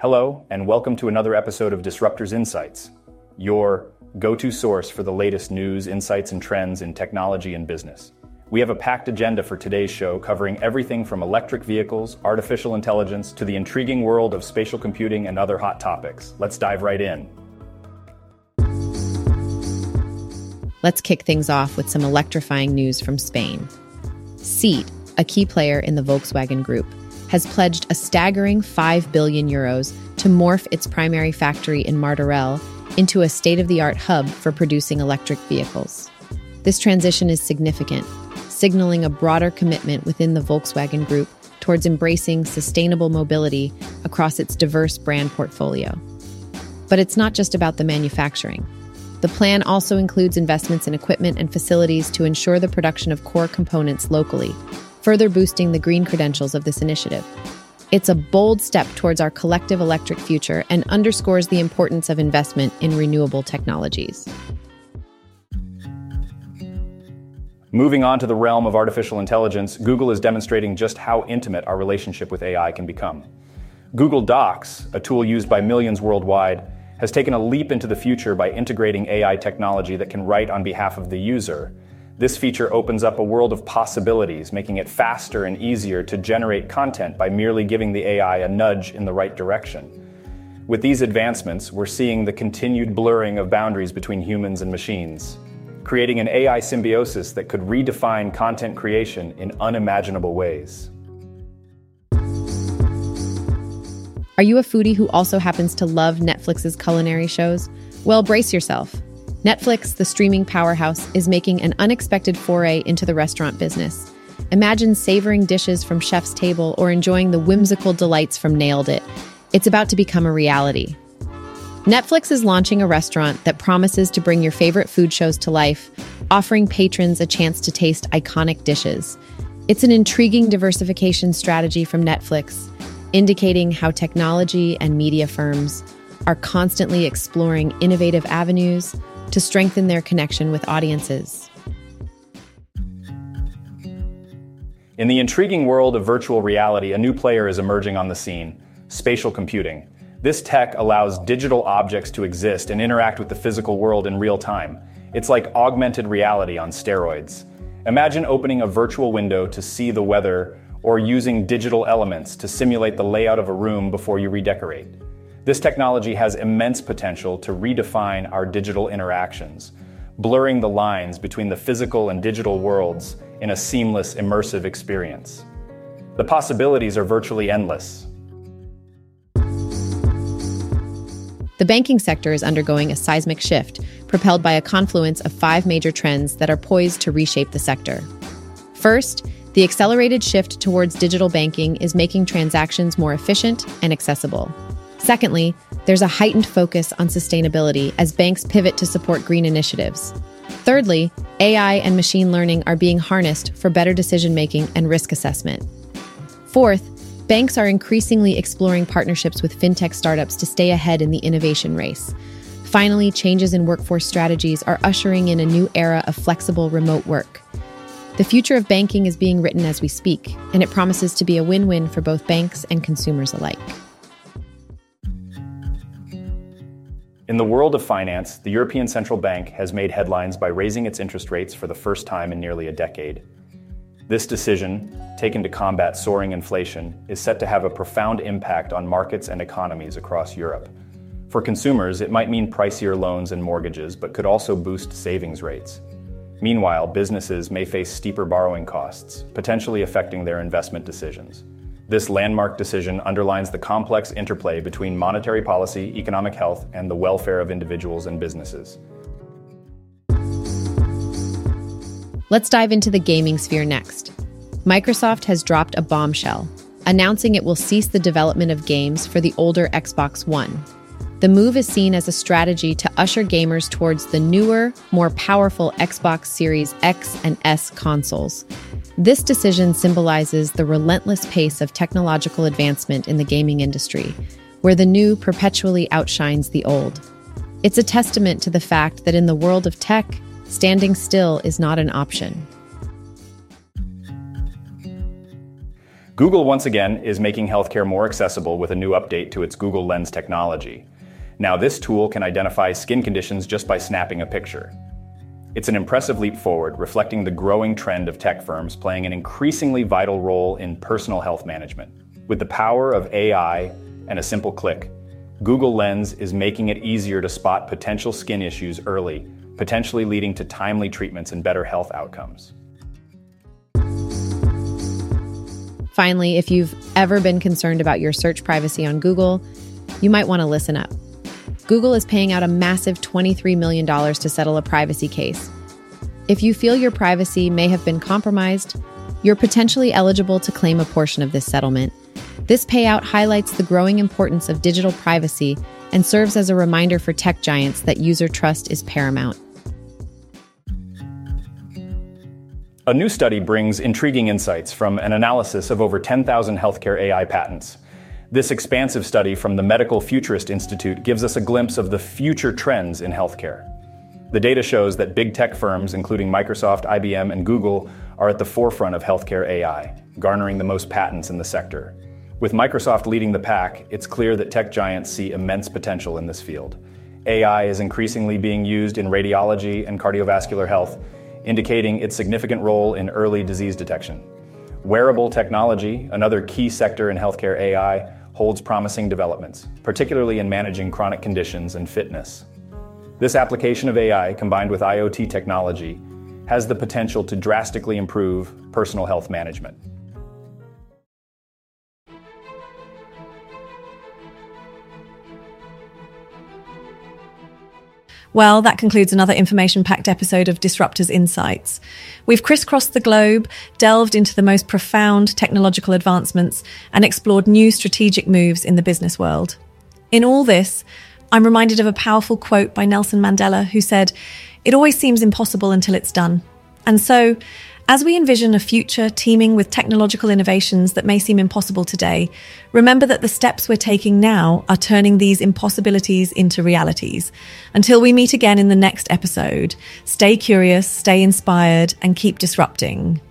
Hello, and welcome to another episode of Disruptors Insights, your go to source for the latest news, insights, and trends in technology and business. We have a packed agenda for today's show covering everything from electric vehicles, artificial intelligence, to the intriguing world of spatial computing and other hot topics. Let's dive right in. Let's kick things off with some electrifying news from Spain. Seat, a key player in the Volkswagen Group, has pledged a staggering 5 billion euros to morph its primary factory in Martorell into a state of the art hub for producing electric vehicles. This transition is significant, signaling a broader commitment within the Volkswagen Group towards embracing sustainable mobility across its diverse brand portfolio. But it's not just about the manufacturing. The plan also includes investments in equipment and facilities to ensure the production of core components locally, further boosting the green credentials of this initiative. It's a bold step towards our collective electric future and underscores the importance of investment in renewable technologies. Moving on to the realm of artificial intelligence, Google is demonstrating just how intimate our relationship with AI can become. Google Docs, a tool used by millions worldwide, has taken a leap into the future by integrating AI technology that can write on behalf of the user this feature opens up a world of possibilities, making it faster and easier to generate content by merely giving the AI a nudge in the right direction. With these advancements, we're seeing the continued blurring of boundaries between humans and machines, creating an AI symbiosis that could redefine content creation in unimaginable ways. Are you a foodie who also happens to love Netflix's culinary shows? Well, brace yourself. Netflix, the streaming powerhouse, is making an unexpected foray into the restaurant business. Imagine savoring dishes from Chef's Table or enjoying the whimsical delights from Nailed It. It's about to become a reality. Netflix is launching a restaurant that promises to bring your favorite food shows to life, offering patrons a chance to taste iconic dishes. It's an intriguing diversification strategy from Netflix, indicating how technology and media firms are constantly exploring innovative avenues to strengthen their connection with audiences. In the intriguing world of virtual reality, a new player is emerging on the scene spatial computing. This tech allows digital objects to exist and interact with the physical world in real time. It's like augmented reality on steroids. Imagine opening a virtual window to see the weather or using digital elements to simulate the layout of a room before you redecorate. This technology has immense potential to redefine our digital interactions, blurring the lines between the physical and digital worlds in a seamless, immersive experience. The possibilities are virtually endless. The banking sector is undergoing a seismic shift, propelled by a confluence of five major trends that are poised to reshape the sector. First, the accelerated shift towards digital banking is making transactions more efficient and accessible. Secondly, there's a heightened focus on sustainability as banks pivot to support green initiatives. Thirdly, AI and machine learning are being harnessed for better decision making and risk assessment. Fourth, banks are increasingly exploring partnerships with fintech startups to stay ahead in the innovation race. Finally, changes in workforce strategies are ushering in a new era of flexible remote work. The future of banking is being written as we speak, and it promises to be a win win for both banks and consumers alike. In the world of finance, the European Central Bank has made headlines by raising its interest rates for the first time in nearly a decade. This decision, taken to combat soaring inflation, is set to have a profound impact on markets and economies across Europe. For consumers, it might mean pricier loans and mortgages, but could also boost savings rates. Meanwhile, businesses may face steeper borrowing costs, potentially affecting their investment decisions. This landmark decision underlines the complex interplay between monetary policy, economic health, and the welfare of individuals and businesses. Let's dive into the gaming sphere next. Microsoft has dropped a bombshell, announcing it will cease the development of games for the older Xbox One. The move is seen as a strategy to usher gamers towards the newer, more powerful Xbox Series X and S consoles, this decision symbolizes the relentless pace of technological advancement in the gaming industry, where the new perpetually outshines the old. It's a testament to the fact that in the world of tech, standing still is not an option. Google, once again, is making healthcare more accessible with a new update to its Google Lens technology. Now, this tool can identify skin conditions just by snapping a picture. It's an impressive leap forward, reflecting the growing trend of tech firms playing an increasingly vital role in personal health management. With the power of AI and a simple click, Google Lens is making it easier to spot potential skin issues early, potentially leading to timely treatments and better health outcomes. Finally, if you've ever been concerned about your search privacy on Google, you might want to listen up. Google is paying out a massive $23 million to settle a privacy case. If you feel your privacy may have been compromised, you're potentially eligible to claim a portion of this settlement. This payout highlights the growing importance of digital privacy and serves as a reminder for tech giants that user trust is paramount. A new study brings intriguing insights from an analysis of over 10,000 healthcare AI patents. This expansive study from the Medical Futurist Institute gives us a glimpse of the future trends in healthcare. The data shows that big tech firms, including Microsoft, IBM, and Google, are at the forefront of healthcare AI, garnering the most patents in the sector. With Microsoft leading the pack, it's clear that tech giants see immense potential in this field. AI is increasingly being used in radiology and cardiovascular health, indicating its significant role in early disease detection. Wearable technology, another key sector in healthcare AI, holds promising developments, particularly in managing chronic conditions and fitness. This application of AI, combined with IoT technology, has the potential to drastically improve personal health management. Well, that concludes another information packed episode of Disruptors Insights. We've crisscrossed the globe, delved into the most profound technological advancements, and explored new strategic moves in the business world. In all this, I'm reminded of a powerful quote by Nelson Mandela, who said, It always seems impossible until it's done. And so, as we envision a future teeming with technological innovations that may seem impossible today, remember that the steps we're taking now are turning these impossibilities into realities. Until we meet again in the next episode, stay curious, stay inspired, and keep disrupting.